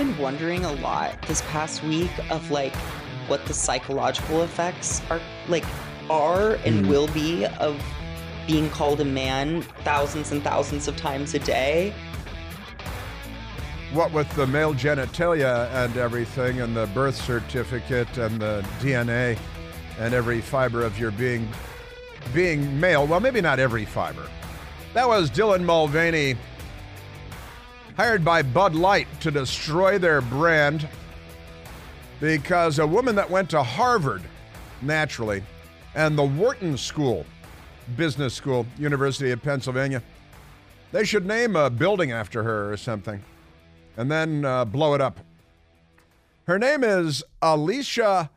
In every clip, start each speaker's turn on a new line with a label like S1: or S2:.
S1: been wondering a lot this past week of like what the psychological effects are like are and mm-hmm. will be of being called a man thousands and thousands of times a day.
S2: What with the male genitalia and everything, and the birth certificate and the DNA and every fiber of your being being male. Well, maybe not every fiber. That was Dylan Mulvaney, hired by Bud Light to destroy their brand because a woman that went to Harvard, naturally, and the Wharton School, business school, University of Pennsylvania, they should name a building after her or something and then uh, blow it up. Her name is Alicia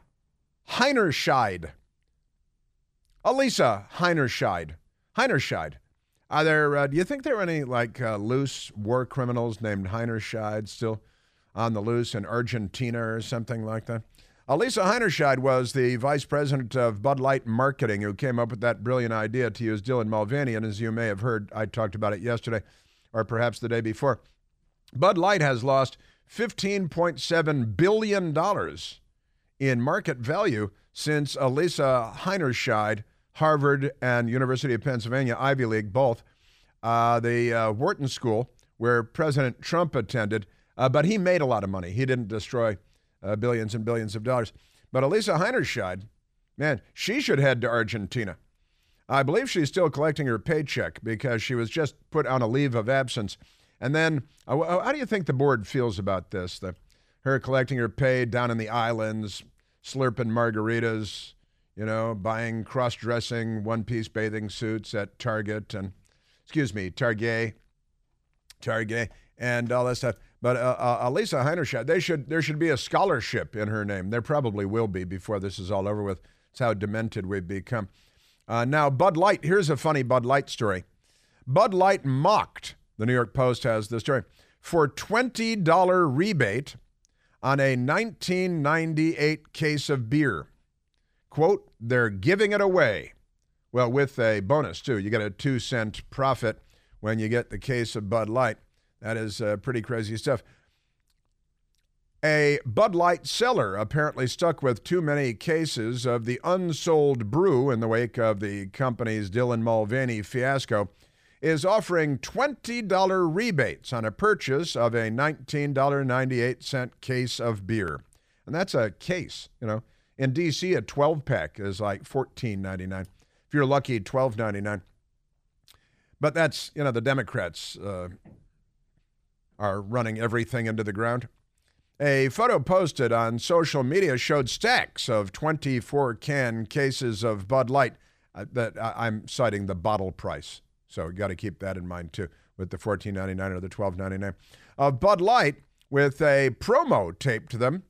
S2: Heinerscheid. Elisa Heinerscheid. Heinerscheid. Are there, uh, do you think there are any like uh, loose war criminals named Heinerscheid still on the loose in Argentina or something like that? Elisa Heinerscheid was the vice president of Bud Light marketing who came up with that brilliant idea to use Dylan Mulvaney. And as you may have heard, I talked about it yesterday or perhaps the day before. Bud Light has lost $15.7 billion in market value since Elisa Heinerscheid, Harvard and University of Pennsylvania, Ivy League, both, uh, the uh, Wharton School, where President Trump attended, uh, but he made a lot of money. He didn't destroy uh, billions and billions of dollars. But Elisa Heinerscheid, man, she should head to Argentina. I believe she's still collecting her paycheck because she was just put on a leave of absence and then, uh, how do you think the board feels about this? The, her collecting her pay down in the islands, slurping margaritas, you know, buying cross dressing one piece bathing suits at Target and, excuse me, Target, Target, and all that stuff. But uh, uh, Elisa Heinerscheid, they should, there should be a scholarship in her name. There probably will be before this is all over with. It's how demented we've become. Uh, now, Bud Light, here's a funny Bud Light story. Bud Light mocked the New York Post has this story. For $20 rebate on a 1998 case of beer. Quote, they're giving it away. Well, with a bonus, too. You get a two cent profit when you get the case of Bud Light. That is uh, pretty crazy stuff. A Bud Light seller apparently stuck with too many cases of the unsold brew in the wake of the company's Dylan Mulvaney fiasco is offering $20 rebates on a purchase of a $19.98 case of beer. And that's a case, you know. In DC, a 12 pack is like $14.99. If you're lucky, $12.99. But that's, you know, the Democrats uh, are running everything into the ground. A photo posted on social media showed stacks of 24 can cases of Bud Light. Uh, that I'm citing the bottle price. So you got to keep that in mind too with the $14.99 or the $12.99. Uh, Bud Light with a promo taped to them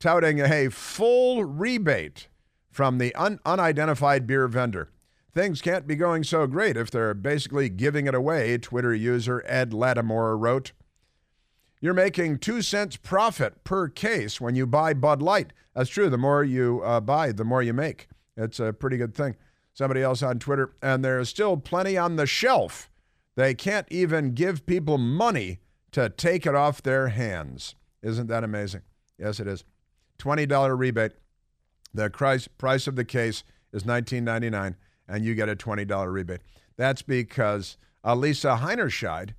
S2: touting a full rebate from the un- unidentified beer vendor. Things can't be going so great if they're basically giving it away, Twitter user Ed Latimore wrote. You're making two cents profit per case when you buy Bud Light. That's true. The more you uh, buy, the more you make. It's a pretty good thing somebody else on Twitter, and there's still plenty on the shelf. They can't even give people money to take it off their hands. Isn't that amazing? Yes, it is. $20 rebate. The price, of the case is $19.99, and you get a $20 rebate. That's because Elisa Heinerscheid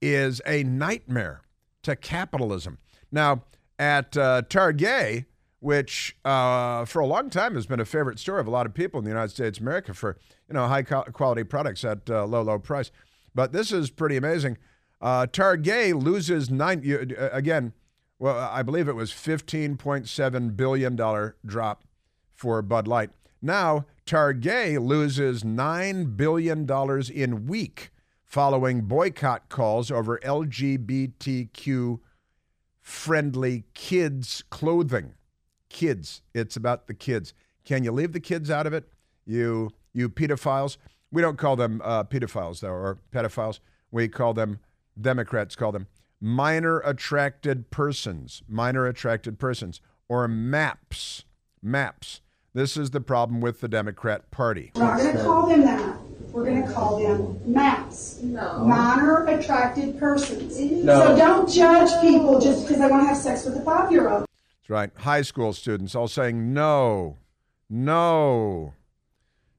S2: is a nightmare to capitalism. Now, at uh, Target, which uh, for a long time has been a favorite store of a lot of people in the United States of America for you know high quality products at uh, low low price. But this is pretty amazing. Uh, Target loses nine uh, again. Well, I believe it was fifteen point seven billion dollar drop for Bud Light. Now Target loses nine billion dollars in week following boycott calls over LGBTQ friendly kids clothing kids. It's about the kids. Can you leave the kids out of it? You you pedophiles. We don't call them uh, pedophiles though, or pedophiles. We call them Democrats call them minor attracted persons. Minor attracted persons or MAPS. MAPS. This is the problem with the Democrat Party.
S3: We're not going to call them that. we're going to call them MAPS.
S4: No.
S3: Minor attracted persons.
S4: No.
S3: So don't judge people just because they want to have sex with a five year old.
S2: That's right. High school students all saying no, no.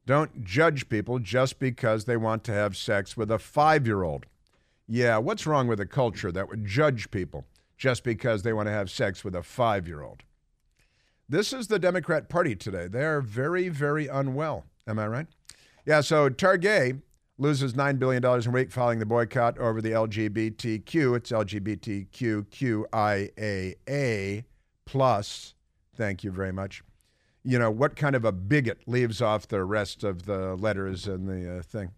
S2: Don't judge people just because they want to have sex with a five year old. Yeah, what's wrong with a culture that would judge people just because they want to have sex with a five year old? This is the Democrat Party today. They are very, very unwell. Am I right? Yeah, so Target loses $9 billion in weight following the boycott over the LGBTQ. It's LGBTQQIAA plus. Thank you very much. You know, what kind of a bigot leaves off the rest of the letters in the uh, thing?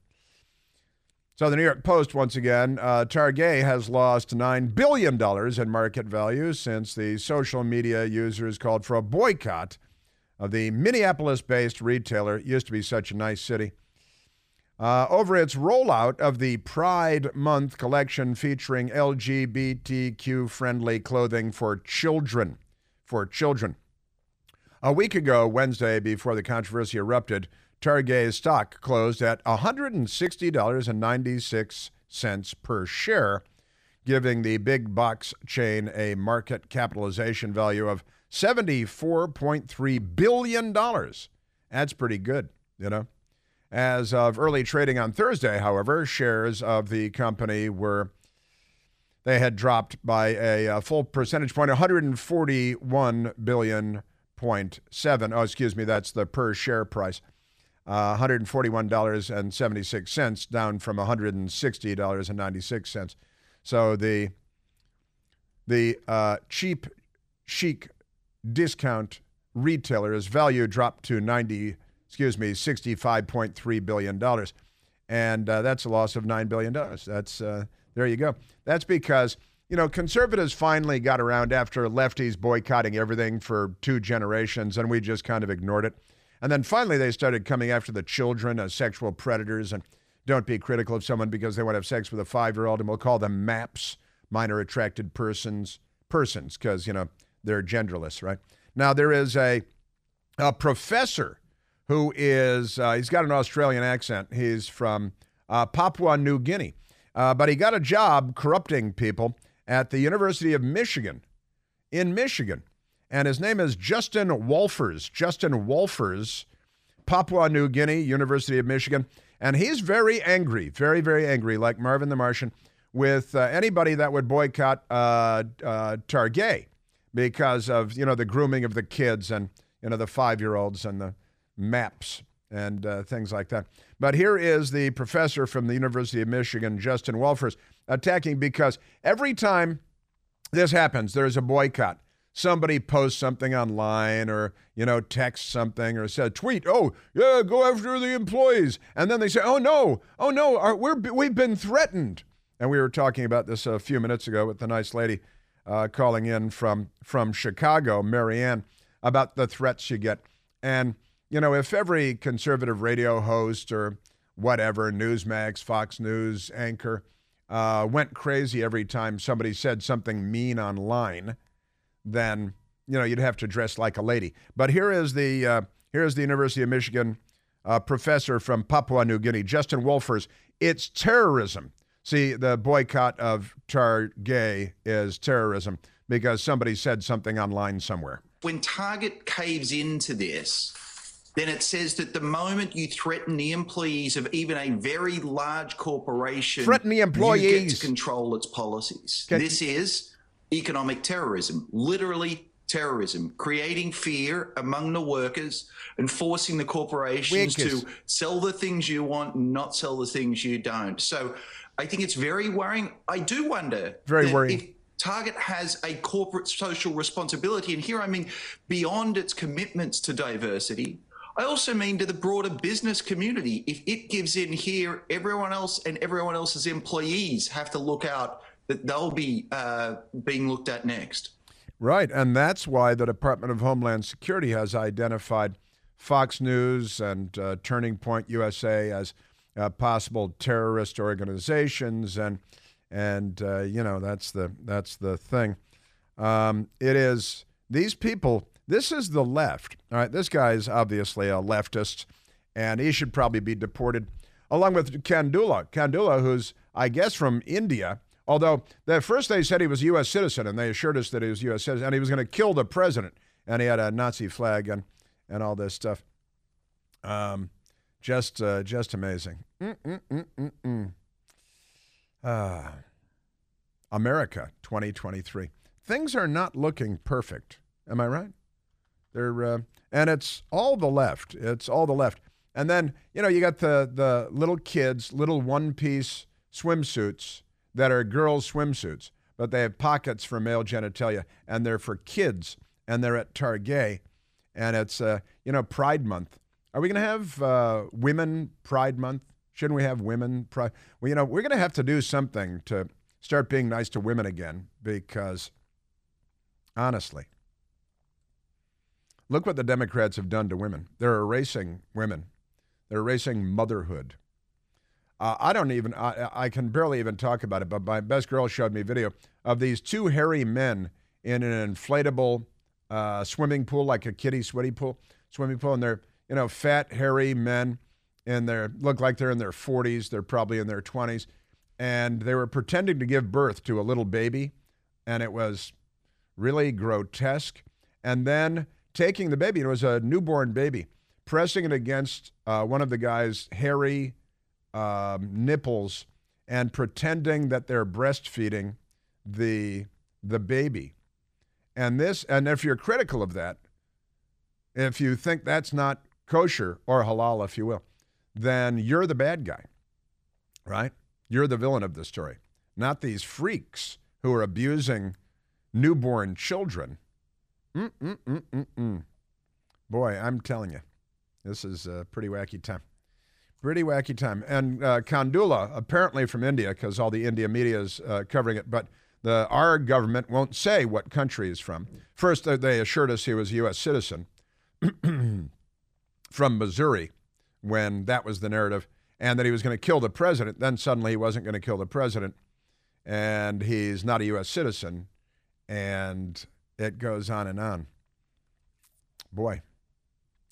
S2: So the New York Post, once again, uh, Target has lost $9 billion in market value since the social media users called for a boycott of the Minneapolis based retailer. It used to be such a nice city. Uh, over its rollout of the Pride Month collection featuring LGBTQ friendly clothing for children. For children. A week ago, Wednesday, before the controversy erupted, Target's stock closed at $160.96 per share, giving the big box chain a market capitalization value of $74.3 billion. That's pretty good, you know. As of early trading on Thursday, however, shares of the company were they had dropped by a, a full percentage point, 141 billion point seven. Oh, excuse me, that's the per share price. Uh, $141.76, down from $160.96. So the the uh, cheap chic discount retailer's value dropped to 90 excuse me 65.3 billion dollars. And uh, that's a loss of 9 billion dollars. That's uh, there you go. That's because you know conservatives finally got around after lefties boycotting everything for two generations and we just kind of ignored it and then finally they started coming after the children as sexual predators and don't be critical of someone because they want to have sex with a five-year-old and we'll call them maps minor attracted persons persons because you know they're genderless, right? Now, there is a, a professor who is, uh, he's got an Australian accent. He's from uh, Papua New Guinea, uh, but he got a job corrupting people at the University of Michigan in Michigan. And his name is Justin Wolfers. Justin Wolfers, Papua New Guinea, University of Michigan. And he's very angry, very, very angry, like Marvin the Martian, with uh, anybody that would boycott uh, uh, Target because of you know the grooming of the kids and you know the five year olds and the maps and uh, things like that. But here is the professor from the University of Michigan, Justin Wolfers, attacking because every time this happens, there's a boycott. Somebody posts something online or, you know, texts something or said, tweet, oh, yeah, go after the employees. And then they say, oh, no, oh, no, our, we're, we've been threatened. And we were talking about this a few minutes ago with the nice lady uh, calling in from from Chicago, Marianne, about the threats you get. And you know, if every conservative radio host or whatever, Newsmax, Fox News anchor, uh, went crazy every time somebody said something mean online, then you know you'd have to dress like a lady. But here is the uh, here is the University of Michigan uh, professor from Papua New Guinea, Justin Wolfers. It's terrorism See, the boycott of Target is terrorism because somebody said something online somewhere.
S5: When Target caves into this, then it says that the moment you threaten the employees of even a very large corporation,
S2: threaten the employees,
S5: you get to control its policies. Can- this is economic terrorism, literally terrorism, creating fear among the workers and forcing the corporations to sell the things you want and not sell the things you don't. So I think it's very worrying. I do wonder.
S2: Very worrying.
S5: If Target has a corporate social responsibility, and here I mean beyond its commitments to diversity, I also mean to the broader business community. If it gives in here, everyone else and everyone else's employees have to look out that they'll be uh, being looked at next.
S2: Right. And that's why the Department of Homeland Security has identified Fox News and uh, Turning Point USA as uh, possible terrorist organizations, and and uh, you know that's the that's the thing. Um, it is these people. This is the left. All right, this guy is obviously a leftist, and he should probably be deported. along with Kandula. Kandula, who's, I guess, from India. Although, at first they said he was a U.S. citizen, and they assured us that he was a U.S. citizen, and he was going to kill the president. And he had a Nazi flag and, and all this stuff. Um, just, uh, just amazing. Ah. America 2023. Things are not looking perfect. Am I right? They're uh, and it's all the left. It's all the left. And then you know you got the the little kids, little one piece swimsuits that are girls' swimsuits, but they have pockets for male genitalia, and they're for kids, and they're at Target, and it's uh, you know Pride Month. Are we going to have uh, Women Pride Month? Shouldn't we have Women Pride? Well, you know we're going to have to do something to start being nice to women again because honestly, look what the Democrats have done to women. They're erasing women. They're erasing motherhood. Uh, I don't even, I, I, can barely even talk about it, but my best girl showed me a video of these two hairy men in an inflatable uh, swimming pool, like a kiddie sweaty pool, swimming pool, and they're, you know, fat, hairy men, and they look like they're in their 40s. They're probably in their 20s and they were pretending to give birth to a little baby, and it was really grotesque. And then taking the baby, it was a newborn baby, pressing it against uh, one of the guy's hairy um, nipples and pretending that they're breastfeeding the the baby. And this, and if you're critical of that, if you think that's not kosher or halal, if you will, then you're the bad guy, right? You're the villain of the story, not these freaks who are abusing newborn children. Mm-mm-mm-mm-mm. Boy, I'm telling you, this is a pretty wacky time. Pretty wacky time. And uh, Kandula, apparently from India, because all the India media is uh, covering it, but the our government won't say what country he's from. First, they assured us he was a U.S. citizen from Missouri, when that was the narrative and that he was going to kill the president. Then suddenly he wasn't going to kill the president, and he's not a U.S. citizen, and it goes on and on. Boy,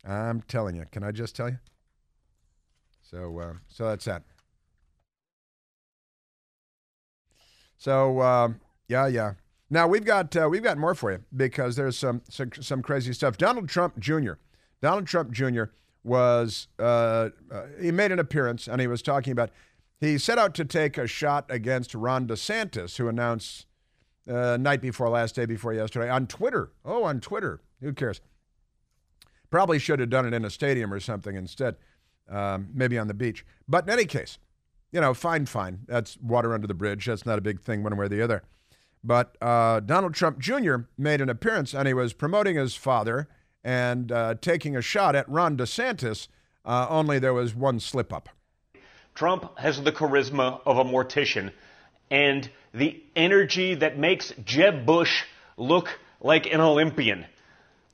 S2: I'm telling you. Can I just tell you? So, uh, so that's that. So, uh, yeah, yeah. Now we've got uh, we've got more for you because there's some, some some crazy stuff. Donald Trump Jr. Donald Trump Jr was uh, uh, he made an appearance and he was talking about he set out to take a shot against Ron DeSantis, who announced uh, night before last, day before yesterday on Twitter. Oh, on Twitter. Who cares? Probably should have done it in a stadium or something instead, um, maybe on the beach. But in any case, you know, fine, fine. That's water under the bridge. That's not a big thing one way or the other. But uh, Donald Trump Jr. made an appearance and he was promoting his father and uh, taking a shot at Ron DeSantis, uh, only there was one slip up.
S4: Trump has the charisma of a mortician and the energy that makes Jeb Bush look like an Olympian.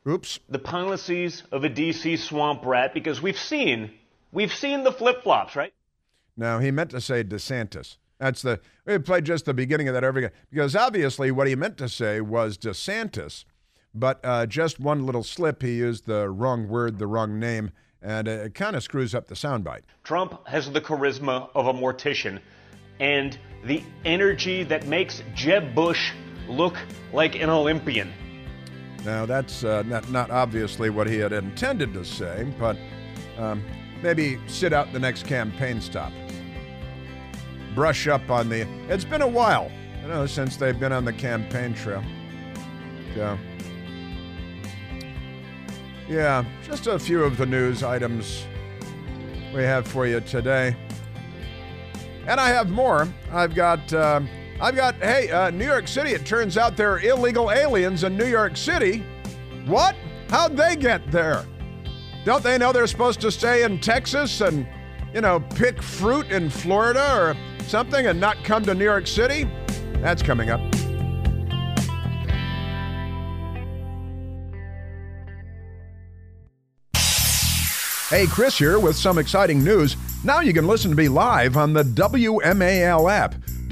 S2: Oops.
S4: The policies of a DC swamp rat, because we've seen, we've seen the flip flops, right?
S2: No, he meant to say DeSantis. That's the, we played just the beginning of that every because obviously what he meant to say was DeSantis. But uh, just one little slip, he used the wrong word, the wrong name, and it kind of screws up the soundbite.
S4: Trump has the charisma of a mortician and the energy that makes Jeb Bush look like an Olympian.
S2: Now, that's uh, not, not obviously what he had intended to say, but um, maybe sit out the next campaign stop. Brush up on the. It's been a while, you know, since they've been on the campaign trail. So. Yeah, just a few of the news items we have for you today. And I have more. I've got, uh, I've got, hey, uh, New York City, it turns out there are illegal aliens in New York City. What? How'd they get there? Don't they know they're supposed to stay in Texas and, you know, pick fruit in Florida or something and not come to New York City? That's coming up. Hey, Chris here with some exciting news. Now you can listen to me live on the WMAL app.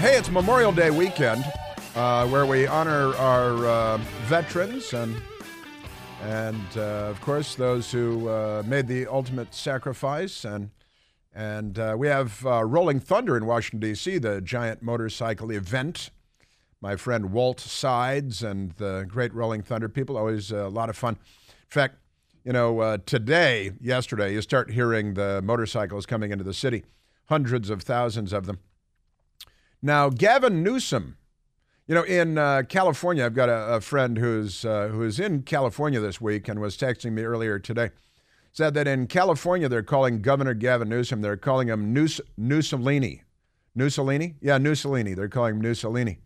S2: Hey, it's Memorial Day weekend, uh, where we honor our uh, veterans and and uh, of course those who made the ultimate sacrifice. And and we have Rolling Thunder in Washington D.C., the giant motorcycle event. My friend Walt Sides and the great Rolling Thunder people, always a lot of fun. In fact, you know, today, yesterday, you start hearing the motorcycles coming into the city hundreds of thousands of them. Now, Gavin Newsom, you know, in uh, California, I've got a, a friend who's uh, who's in California this week and was texting me earlier today. Said that in California they're calling Governor Gavin Newsom, they're calling him News, Mussolini. Mussolini? Yeah, Mussolini. They're calling him Mussolini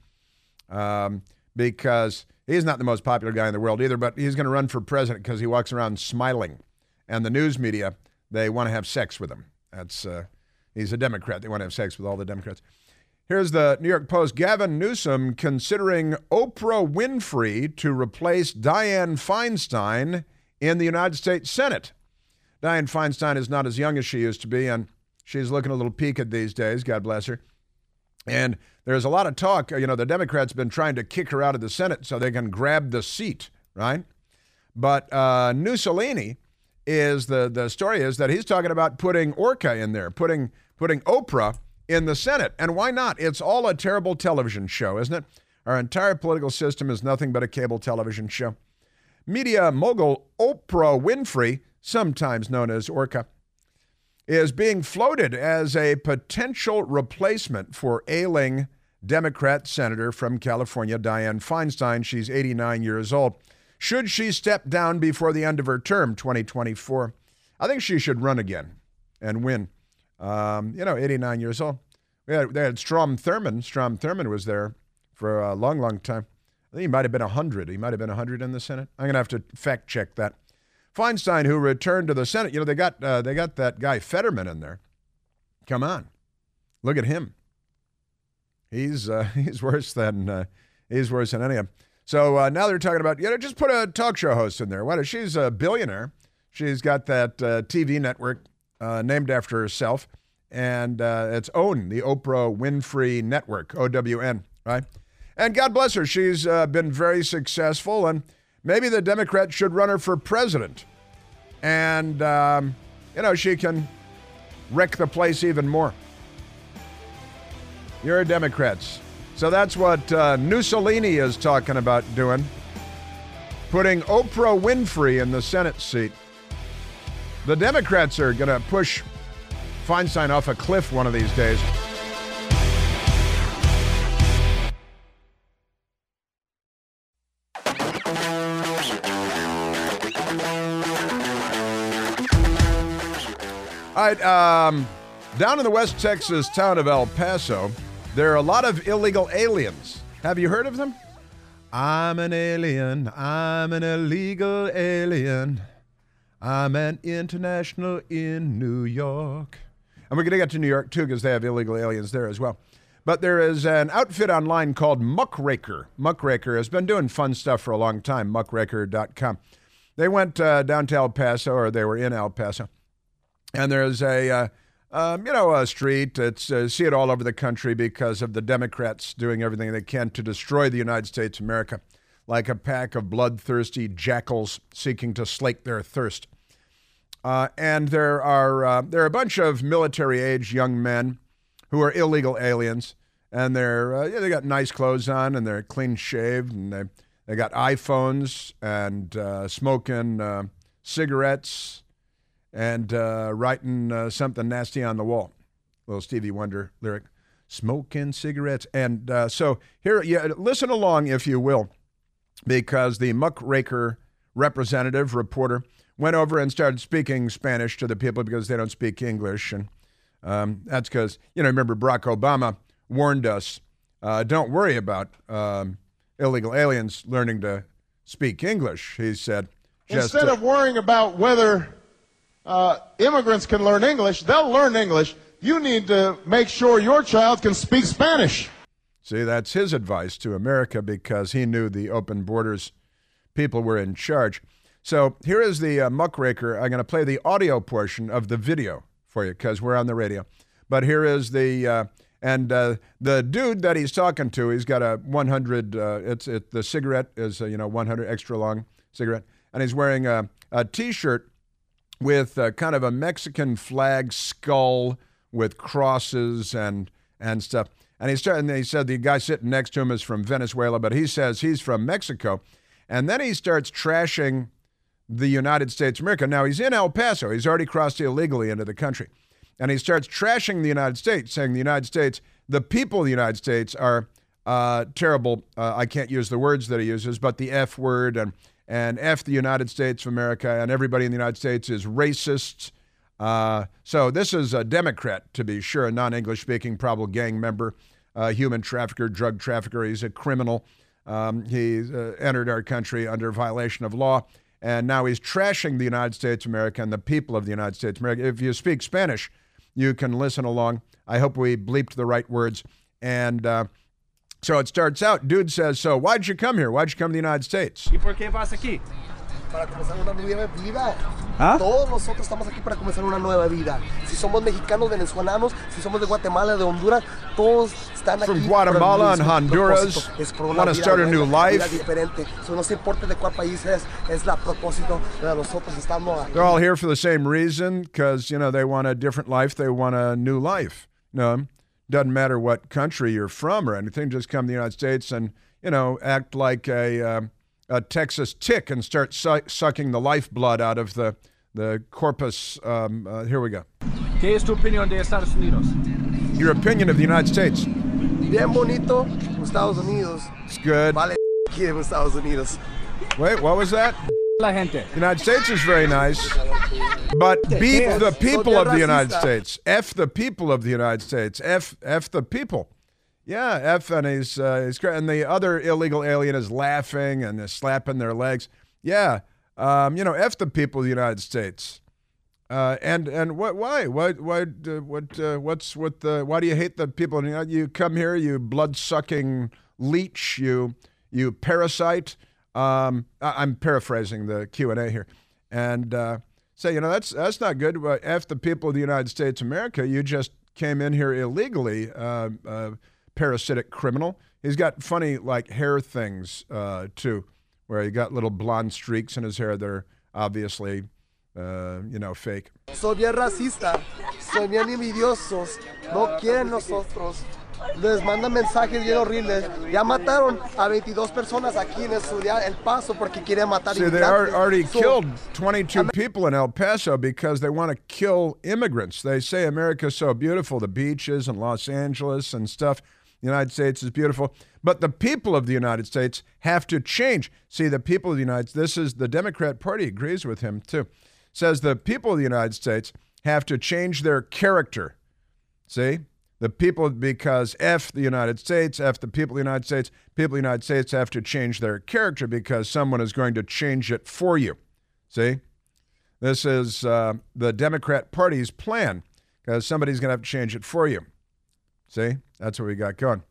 S2: um, because he's not the most popular guy in the world either, but he's going to run for president because he walks around smiling. And the news media, they want to have sex with him. That's uh, He's a Democrat. They want to have sex with all the Democrats. Here's the New York Post. Gavin Newsom considering Oprah Winfrey to replace Dianne Feinstein in the United States Senate. Dianne Feinstein is not as young as she used to be, and she's looking a little peaked these days. God bless her. And there's a lot of talk. You know, the Democrats have been trying to kick her out of the Senate so they can grab the seat, right? But uh, Mussolini is the the story is that he's talking about putting Orca in there, putting putting Oprah in the Senate. And why not? It's all a terrible television show, isn't it? Our entire political system is nothing but a cable television show. Media mogul Oprah Winfrey, sometimes known as Orca, is being floated as a potential replacement for ailing Democrat Senator from California, Dianne Feinstein. She's 89 years old. Should she step down before the end of her term, 2024? I think she should run again and win. Um, you know, 89 years old. We had, they had Strom Thurmond. Strom Thurmond was there for a long, long time. I think he might have been 100. He might have been 100 in the Senate. I'm going to have to fact check that. Feinstein, who returned to the Senate, you know, they got uh, they got that guy Fetterman in there. Come on, look at him. He's uh, he's worse than uh, he's worse than any of them. So uh, now they're talking about, you know, just put a talk show host in there. What? She's a billionaire. She's got that uh, TV network uh, named after herself, and uh, it's OWN, the Oprah Winfrey Network, OWN, right? And God bless her. She's uh, been very successful, and maybe the Democrats should run her for president. And, um, you know, she can wreck the place even more. You're Democrats. So that's what uh, Mussolini is talking about doing, putting Oprah Winfrey in the Senate seat. The Democrats are going to push Feinstein off a cliff one of these days. All right, um, down in the West Texas town of El Paso, there are a lot of illegal aliens. Have you heard of them? I'm an alien. I'm an illegal alien. I'm an international in New York. And we're going to get to New York too because they have illegal aliens there as well. But there is an outfit online called Muckraker. Muckraker has been doing fun stuff for a long time, muckraker.com. They went uh, down to El Paso, or they were in El Paso. And there's a. Uh, um, you know, a street. It's uh, see it all over the country because of the Democrats doing everything they can to destroy the United States of America, like a pack of bloodthirsty jackals seeking to slake their thirst. Uh, and there are uh, there are a bunch of military-age young men who are illegal aliens, and they're uh, yeah, they got nice clothes on and they're clean shaved and they they got iPhones and uh, smoking uh, cigarettes and uh, writing something nasty on the wall. little Stevie Wonder lyric, smoking cigarettes. And so here, yeah, listen along if you will, because the muckraker representative reporter went over and started speaking Spanish to the people because they don't speak English, and um, that's because you know remember Barack Obama warned us, uh, don't worry about um, illegal aliens learning to speak English. He said,
S6: instead of worrying about whether uh, immigrants can learn English, they'll learn English. You need to make sure your child can speak Spanish.
S2: See, that's his advice to America because he knew the open borders people were in charge. So here is the uh, muckraker. I'm going to play the audio portion of the video for you because we're on the radio. But here is the uh, and uh, the dude that he's talking to. He's got a 100. Uh, it's it the cigarette is a, you know 100 extra long cigarette, and he's wearing a, a T-shirt with uh, kind of a Mexican flag skull with crosses and and stuff. And he started, and he said the guy sitting next to him is from Venezuela, but he says he's from Mexico. And then he starts trashing the United States of America. Now he's in El Paso. He's already crossed illegally into the country. And he starts trashing the United States, saying the United States, the people of the United States are uh, terrible. Uh, I can't use the words that he uses, but the F word and and F the United States of America and everybody in the United States is racist. Uh, so this is a Democrat, to be sure, a non-English speaking, probable gang member, uh, human trafficker, drug trafficker. He's a criminal. Um, he uh, entered our country under violation of law, and now he's trashing the United States of America and the people of the United States of America. If you speak Spanish, you can listen along. I hope we bleeped the right words. And uh, so it starts out. Dude says, "So why'd you come here? Why'd you come to the United States?"
S7: Para comenzar una nueva vida.
S8: ¿Ah?
S7: Todos nosotros estamos aquí para comenzar una nueva vida. Si somos mexicanos, venezolanos, si somos de Guatemala, de Honduras, todos están
S2: From
S7: aquí
S2: Guatemala
S7: por el
S2: and Honduras.
S7: Es por una vida
S2: start a new
S7: una vida
S2: life.
S7: diferente. So, no se importa de cuál país es, es la propósito de nosotros estamos aquí.
S2: They're all here for the same reason because, you know, they want a different life. They want a new life. No, doesn't matter what country you're from or anything. Just come to the United States and, you know, act like a, uh, a Texas tick and start su- sucking the lifeblood out of the, the corpus. Um, uh, here we go.
S8: ¿Qué es tu opinión de Estados Unidos?
S2: Your opinion of the United States.
S7: Bien bonito, Estados Unidos.
S2: It's good.
S7: Vale Estados Unidos.
S2: Wait, what was that?
S8: La gente.
S2: The United States is very nice, but beat the people of the United. States. F the people of the United States. F F the people. Yeah, F and he's uh, he's great. And the other illegal alien is laughing and is slapping their legs. Yeah, um, you know, F the people of the United States. Uh, and and what why why why uh, what uh, what's what the why do you hate the people? You, know, you come here, you blood sucking leech, you you parasite. Um, I, I'm paraphrasing the Q and A here, and uh, say you know that's that's not good. F the people of the United States of America. You just came in here illegally, uh, uh, parasitic criminal. He's got funny like hair things uh, too, where he got little blonde streaks in his hair that are obviously uh, you know fake.
S7: Soy bien racista, soy bien envidiosos, no quieren nosotros. Les mandan mensajes bien horribles. Ya mataron a 22 personas aquí en el ciudad El Paso porque quieren matar
S2: See, they are, already
S7: So,
S2: killed 22 people in El Paso because they want to kill immigrants. They say America's so beautiful, the beaches and Los Angeles and stuff. The United States is beautiful, but the people of the United States have to change. See, the people of the United States, this is the Democrat Party agrees with him too. Says the people of the United States have to change their character. See? The people, because F the United States, F the people of the United States, people of the United States have to change their character because someone is going to change it for you. See? This is uh, the Democrat Party's plan because somebody's going to have to change it for you. See? That's what we got going.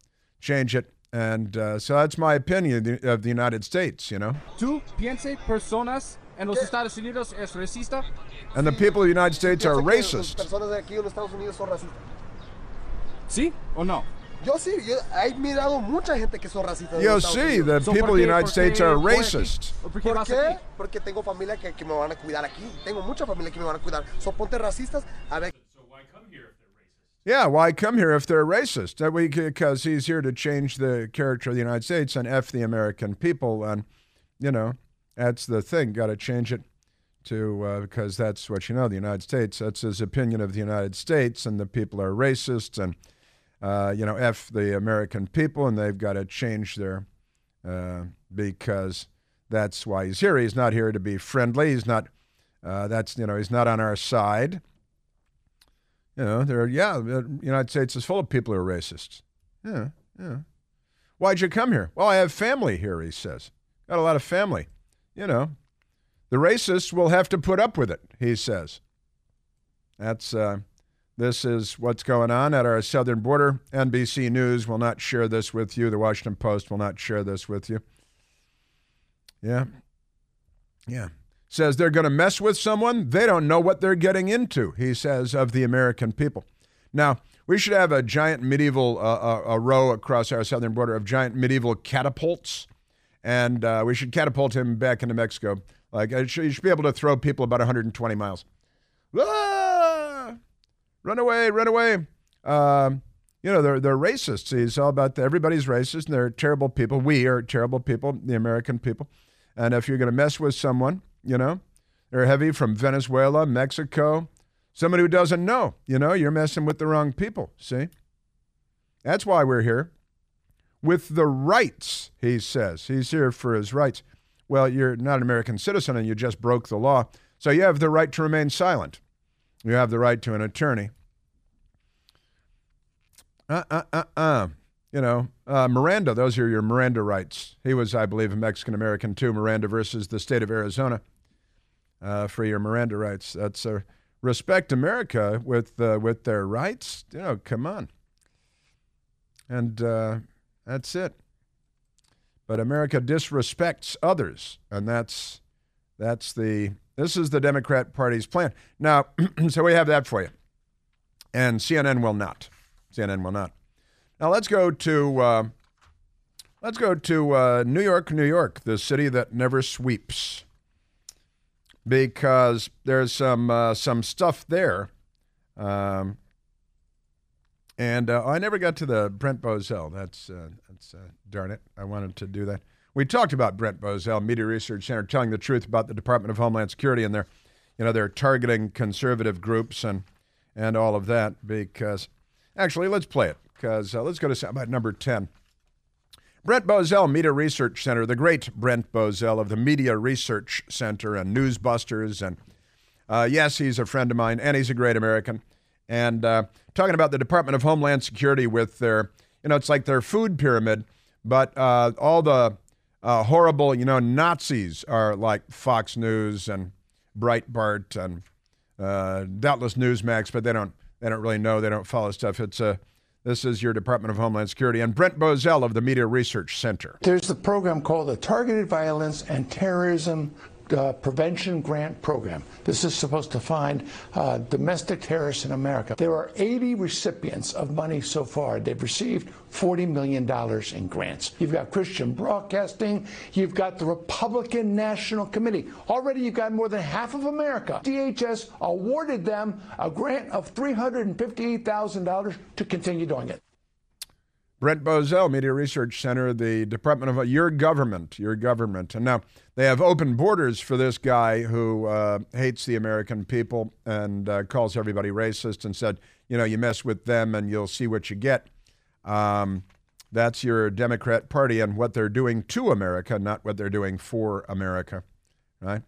S2: Change it. And uh, so that's my opinion of the, of the United States, you know?
S8: ¿Tú piense personas en los Estados Unidos es racista?
S2: And the people of the United States are
S7: pienso que Las
S2: racist.
S7: personas aquí en los Estados Unidos son racistas.
S8: ¿Sí o no?
S7: Yo sí, yo he mirado mucha gente que son racistas. en
S2: You
S7: los Estados
S2: the
S8: So,
S2: people of the United States are
S8: por aquí?
S2: racist.
S8: ¿O ¿Por qué
S7: ¿Por
S8: vas
S7: qué?
S8: aquí?
S7: Porque tengo familia que, que me van a cuidar aquí. Tengo mucha familia que me van a cuidar. Son ponte racistas. A ver,
S2: Yeah, why come here if they're racist? That we because he's here to change the character of the United States and f the American people, and you know that's the thing. Got to change it, to uh, because that's what you know the United States. That's his opinion of the United States, and the people are racist, and uh, you know f the American people, and they've got to change their uh, because that's why he's here. He's not here to be friendly. He's not. Uh, that's you know he's not on our side. You know, there. Yeah, the United States is full of people who are racists. Yeah, yeah. Why'd you come here? Well, I have family here. He says, got a lot of family. You know, the racists will have to put up with it. He says. That's. Uh, this is what's going on at our southern border. NBC News will not share this with you. The Washington Post will not share this with you. Yeah. Yeah. Says they're going to mess with someone. They don't know what they're getting into, he says, of the American people. Now, we should have a giant medieval, uh, uh, a row across our southern border of giant medieval catapults. And uh, we should catapult him back into Mexico. Like, you should be able to throw people about 120 miles. Ah! Run away, run away. Um, you know, they're, they're racists. It's all about the, everybody's racist and they're terrible people. We are terrible people, the American people. And if you're going to mess with someone, you know, they're heavy from Venezuela, Mexico, somebody who doesn't know, you know, you're messing with the wrong people. See? That's why we're here. With the rights, he says. He's here for his rights. Well, you're not an American citizen and you just broke the law. So you have the right to remain silent. You have the right to an attorney. Uh, uh, uh, uh. You know, uh, Miranda, those are your Miranda rights. He was, I believe, a Mexican American too. Miranda versus the state of Arizona uh, for your Miranda rights. That's uh, respect America with uh, with their rights. You know, come on. And uh, that's it. But America disrespects others, and that's that's the this is the Democrat Party's plan. Now, so we have that for you. And CNN will not. CNN will not. Now let's go to uh, let's go to uh, New York, New York, the city that never sweeps, because there's some uh, some stuff there. Um, and uh, I never got to the Brent Bozell. That's uh, that's uh, darn it. I wanted to do that. We talked about Brent Bozell, Media Research Center, telling the truth about the Department of Homeland Security and their, you know, they're targeting conservative groups and and all of that. Because actually, let's play it. Because uh, let's go to about number ten. Brent Bozell, Media Research Center, the great Brent Bozell of the Media Research Center and Newsbusters, and uh, yes, he's a friend of mine, and he's a great American. And uh, talking about the Department of Homeland Security with their, you know, it's like their food pyramid, but uh, all the uh, horrible, you know, Nazis are like Fox News and Breitbart and uh, doubtless Newsmax, but they don't they don't really know. They don't follow stuff. It's a this is your Department of Homeland Security and Brent Bozell of the Media Research Center.
S9: There's the program called the Targeted Violence and Terrorism uh, Prevention Grant Program. This is supposed to find uh, domestic terrorists in America. There are 80 recipients of money so far. They've received $40 million in grants. You've got Christian Broadcasting. You've got the Republican National Committee. Already you've got more than half of America. DHS awarded them a grant of $358,000 to continue doing it.
S2: Brent Bozell, Media Research Center, the Department of your government, your government, and now they have open borders for this guy who uh, hates the American people and uh, calls everybody racist and said, you know, you mess with them and you'll see what you get. Um, that's your Democrat Party and what they're doing to America, not what they're doing for America, right?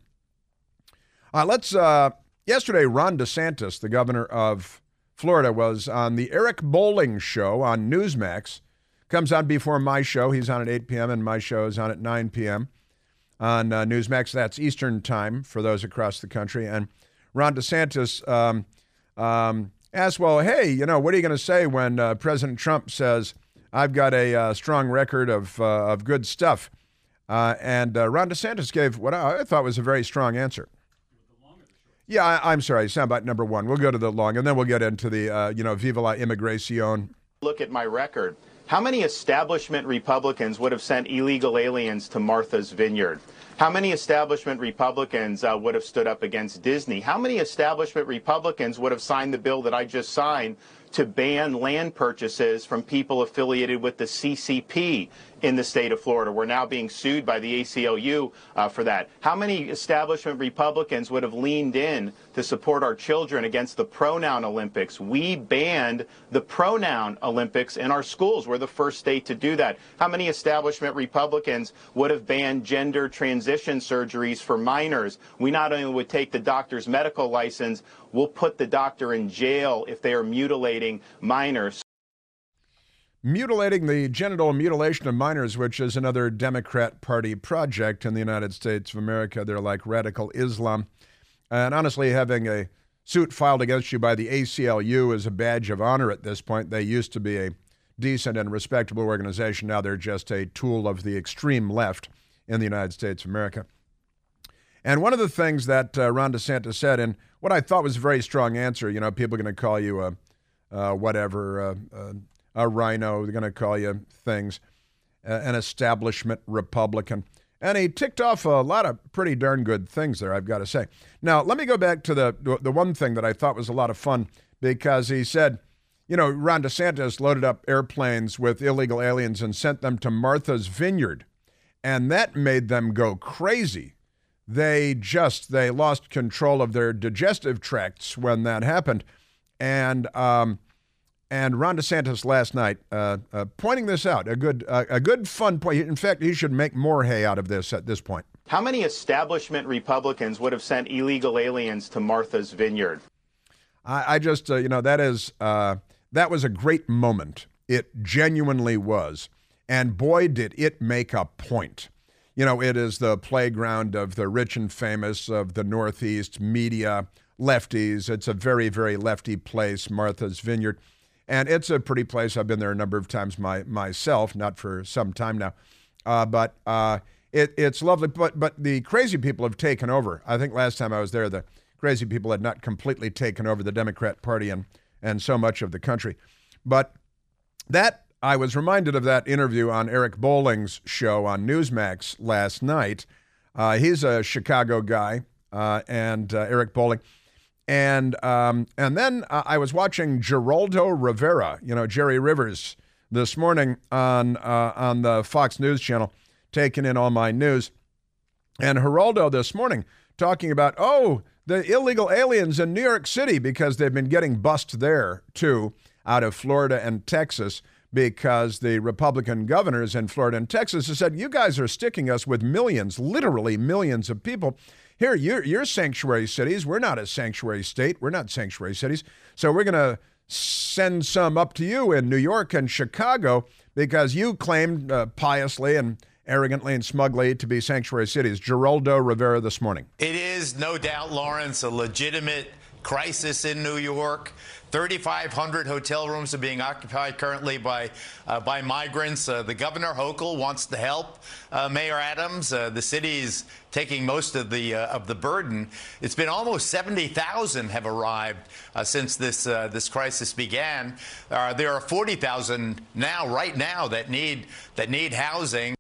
S2: Uh, let's. Uh, yesterday, Ron DeSantis, the governor of Florida, was on the Eric Bolling show on Newsmax. Comes on before my show. He's on at 8 p.m., and my show is on at 9 p.m. on uh, Newsmax. That's Eastern time for those across the country. And Ron DeSantis um, um, asked, Well, hey, you know, what are you going to say when uh, President Trump says, I've got a uh, strong record of, uh, of good stuff? Uh, and uh, Ron DeSantis gave what I thought was a very strong answer. Yeah, I, am sorry. Soundbite number one. We'll go to the long, and then we'll get into the, uh, you know, Viva la Immigración.
S10: Look at my record. How many establishment Republicans would have sent illegal aliens to Martha's Vineyard? How many establishment Republicans uh, would have stood up against Disney? How many establishment Republicans would have signed the bill that I just signed to ban land purchases from people affiliated with the CCP in the state of Florida. We're now being sued by the ACLU uh, for that. How many establishment Republicans would have leaned in to support our children against the pronoun Olympics? We banned the pronoun Olympics in our schools. We're the first state to do that. How many establishment Republicans would have banned gender transition surgeries for minors? We not only would take the doctor's medical license, we'll put the doctor in jail if they are mutilating minors
S2: mutilating the genital mutilation of minors, which is another Democrat Party project in the United States of America. They're like radical Islam. And honestly, having a suit filed against you by the ACLU is a badge of honor at this point. They used to be a decent and respectable organization. Now they're just a tool of the extreme left in the United States of America. And one of the things that uh, Ron DeSantis said, and what I thought was a very strong answer, you know, people are going to call you a, whatever, uh, uh a RINO. They're going to call you things, uh, an establishment Republican. And he ticked off a lot of pretty darn good things there, I've got to say. Now, let me go back to the, the one thing that I thought was a lot of fun because he said, you know, Ron DeSantis loaded up airplanes with illegal aliens and sent them to Martha's Vineyard. And that made them go crazy. They just, they lost control of their digestive tracts when that happened. And, um, and Ron DeSantis last night uh, uh, pointing this out. A good, uh, a good fun point. In fact, he should make more hay out of this at this point.
S10: How many establishment Republicans would have sent illegal aliens to Martha's Vineyard?
S2: I, I just, uh, you know, that is uh, that was a great moment. It genuinely was, and boy, did it make a point. You know, it is the playground of the rich and famous of the Northeast media lefties. It's a very, very lefty place, Martha's Vineyard. And it's a pretty place. I've been there a number of times my, myself, not for some time now. Uh, but uh, it, it's lovely. But, but the crazy people have taken over. I think last time I was there, the crazy people had not completely taken over the Democrat Party and, and so much of the country. But that, I was reminded of that interview on Eric Bolling's show on Newsmax last night. Uh, he's a Chicago guy, uh, and uh, Eric Bolling and um, and then uh, I was watching Geraldo Rivera, you know Jerry Rivers, this morning on uh, on the Fox News channel, taking in all my news, and Geraldo this morning talking about oh the illegal aliens in New York City because they've been getting bust there too out of Florida and Texas because the Republican governors in Florida and Texas have said you guys are sticking us with millions, literally millions of people here, you're, you're sanctuary cities. We're not a sanctuary state. We're not sanctuary cities. So we're going to send some up to you in New York and Chicago because you claimed uh, piously and arrogantly and smugly to be sanctuary cities. Geraldo Rivera this morning.
S11: It is no doubt, Lawrence, a legitimate crisis in New York. 3,500 hotel rooms are being occupied currently by uh, by migrants. Uh, the governor Hochul wants to help uh, Mayor Adams. Uh, the city is taking most of the uh, of the burden. It's been almost 70,000 have arrived since this this crisis began. there are 40,000 now, right now, that need that need housing.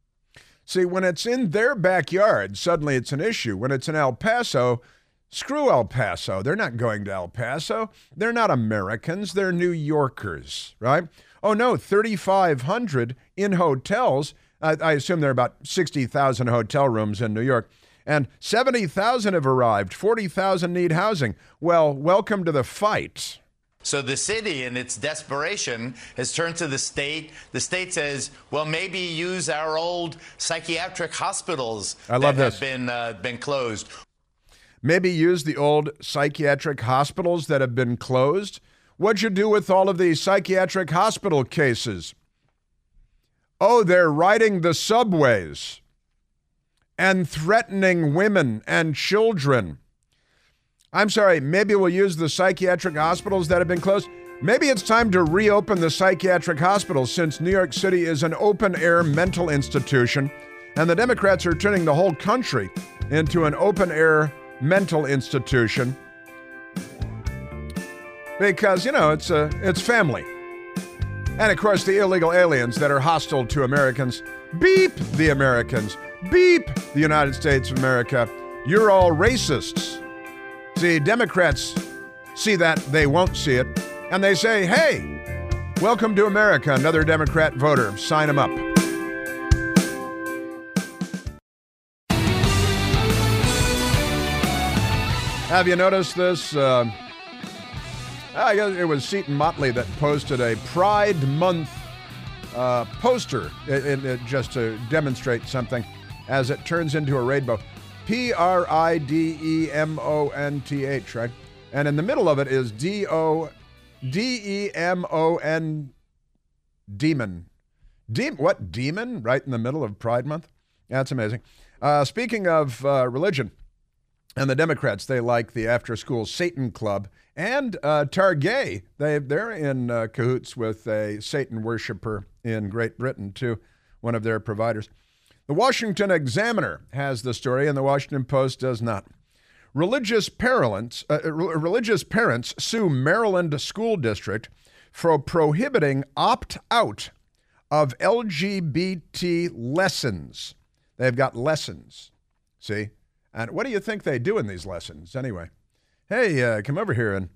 S2: See, when it's in their backyard, suddenly it's an issue. When it's in El Paso Screw El Paso. They're not going to El Paso. They're not Americans. They're New Yorkers, right? Oh, no, 3,500 in hotels. I, I assume there are about 60,000 hotel rooms in New York. And 70,000 have arrived. 40,000 need housing. Well, welcome to the fight.
S11: So the city, in its desperation, has turned to the state. The state says, "Well, maybe use our old psychiatric hospitals
S2: I love
S11: that
S2: this.
S11: have been uh, been closed."
S2: Maybe use the old psychiatric hospitals that have been closed. What'd you do with all of these psychiatric hospital cases? Oh, they're riding the subways and threatening women and children. I'm sorry, maybe we'll use the psychiatric hospitals that have been closed. Maybe it's time to reopen the psychiatric hospitals since New York City is an open air mental institution and the Democrats are turning the whole country into an open air mental institution. Because you know it's a it's family. And of course the illegal aliens that are hostile to americans. Beep the americans. Beep the united states of america. You're all racists. See democrats see that they won't see it. And they say hey welcome to america. Another democrat voter. Sign them up Have you noticed this? Uh, I guess it was Seton Motley that posted a Pride Month uh, poster it, it, just to demonstrate something as it turns into a rainbow. P R I D E M O N T H, right? And in the middle of it is D O D E M O N demon. De- what demon? Right in the middle of Pride Month? That's amazing. Uh, speaking of uh, religion, and the Democrats, they like the after school Satan Club. And uh, Target, they, they're in uh, cahoots with a Satan worshiper in Great Britain, too, one of their providers. The Washington Examiner has the story, and the Washington Post does not. Religious parents, uh, religious parents sue Maryland school district for prohibiting opt out of LGBT lessons. They've got lessons. See? And what do you think they do in these lessons anyway? Hey, uh, come over here and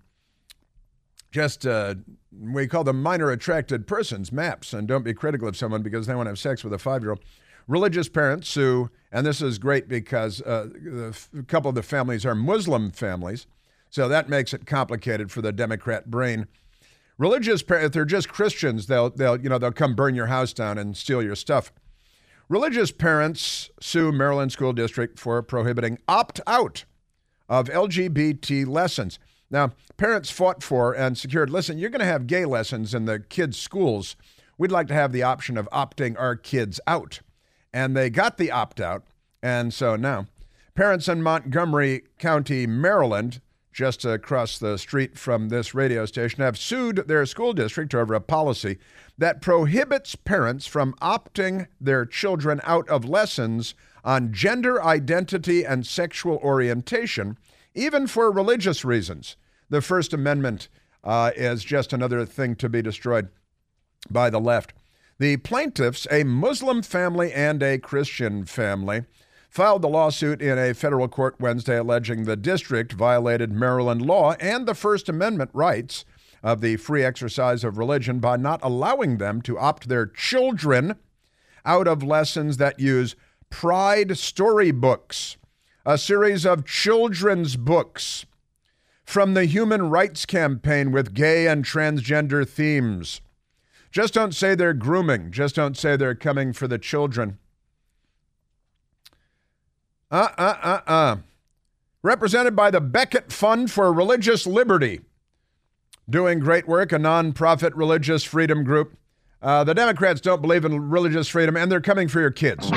S2: just, uh, we call them minor attracted persons, MAPS, and don't be critical of someone because they want to have sex with a five year old. Religious parents sue, and this is great because uh, a couple of the families are Muslim families, so that makes it complicated for the Democrat brain. Religious parents, if they're just Christians, they'll, they'll, you know, they'll come burn your house down and steal your stuff. Religious parents sue Maryland School District for prohibiting opt out of LGBT lessons. Now, parents fought for and secured listen, you're going to have gay lessons in the kids' schools. We'd like to have the option of opting our kids out. And they got the opt out. And so now, parents in Montgomery County, Maryland, just across the street from this radio station, have sued their school district over a policy that prohibits parents from opting their children out of lessons on gender identity and sexual orientation, even for religious reasons. The First Amendment uh, is just another thing to be destroyed by the left. The plaintiffs, a Muslim family and a Christian family, filed the lawsuit in a federal court Wednesday alleging the district violated Maryland law and the First Amendment rights of the free exercise of religion by not allowing them to opt their children out of lessons that use Pride Storybooks, a series of children's books from the Human Rights Campaign with gay and transgender themes. Just don't say they're grooming. Just don't say they're coming for the children. Uh, uh, uh, uh. Represented by the Becket Fund for Religious Liberty. Doing great work, a nonprofit religious freedom group. Uh, the Democrats don't believe in religious freedom, and they're coming for your kids.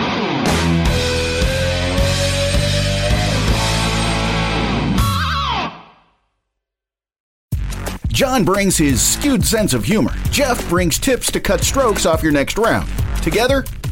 S12: John brings his skewed sense of humor. Jeff brings tips to cut strokes off your next round. Together,